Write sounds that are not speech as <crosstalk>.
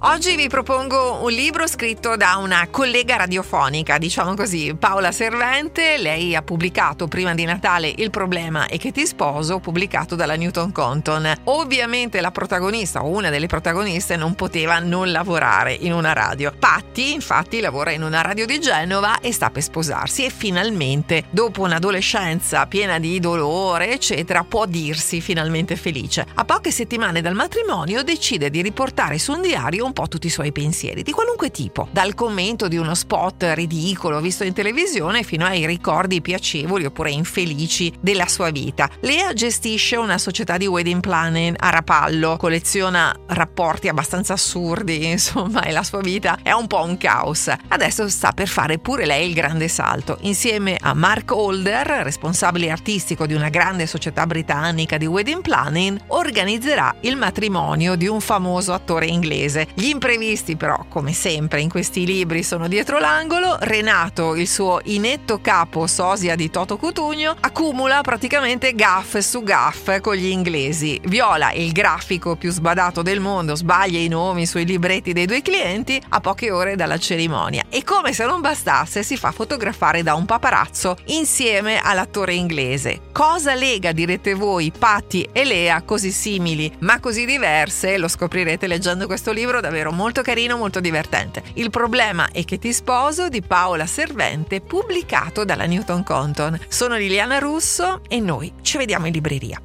Oggi vi propongo un libro scritto da una collega radiofonica, diciamo così, Paola Servente. Lei ha pubblicato prima di Natale Il problema è che ti sposo, pubblicato dalla Newton Compton. Ovviamente la protagonista o una delle protagoniste non poteva non lavorare in una radio. Patti, infatti, lavora in una radio di Genova e sta per sposarsi e finalmente, dopo un'adolescenza piena di dolore, eccetera, può dirsi finalmente felice. A poche settimane dal matrimonio decide di riportare su un diario un po' tutti i suoi pensieri, di qualunque tipo, dal commento di uno spot ridicolo visto in televisione fino ai ricordi piacevoli oppure infelici della sua vita. Lea gestisce una società di wedding planning a Rapallo, colleziona rapporti abbastanza assurdi, <laughs> insomma, e la sua vita è un po' un caos. Adesso sta per fare pure lei il grande salto, insieme a Mark Holder, responsabile artistico di una grande società britannica di wedding planning, organizzerà il matrimonio di un famoso attore inglese. Gli imprevisti però, come sempre in questi libri, sono dietro l'angolo. Renato, il suo inetto capo sosia di Toto Cutugno, accumula praticamente gaff su gaff con gli inglesi. Viola, il grafico più sbadato del mondo, sbaglia i nomi sui libretti dei due clienti a poche ore dalla cerimonia e come se non bastasse si fa fotografare da un paparazzo insieme all'attore inglese. Cosa lega, direte voi, Patti e Lea così simili ma così diverse? Lo scoprirete leggendo questo libro davvero molto carino, molto divertente. Il problema è che ti sposo di Paola Servente, pubblicato dalla Newton Compton. Sono Liliana Russo e noi ci vediamo in libreria.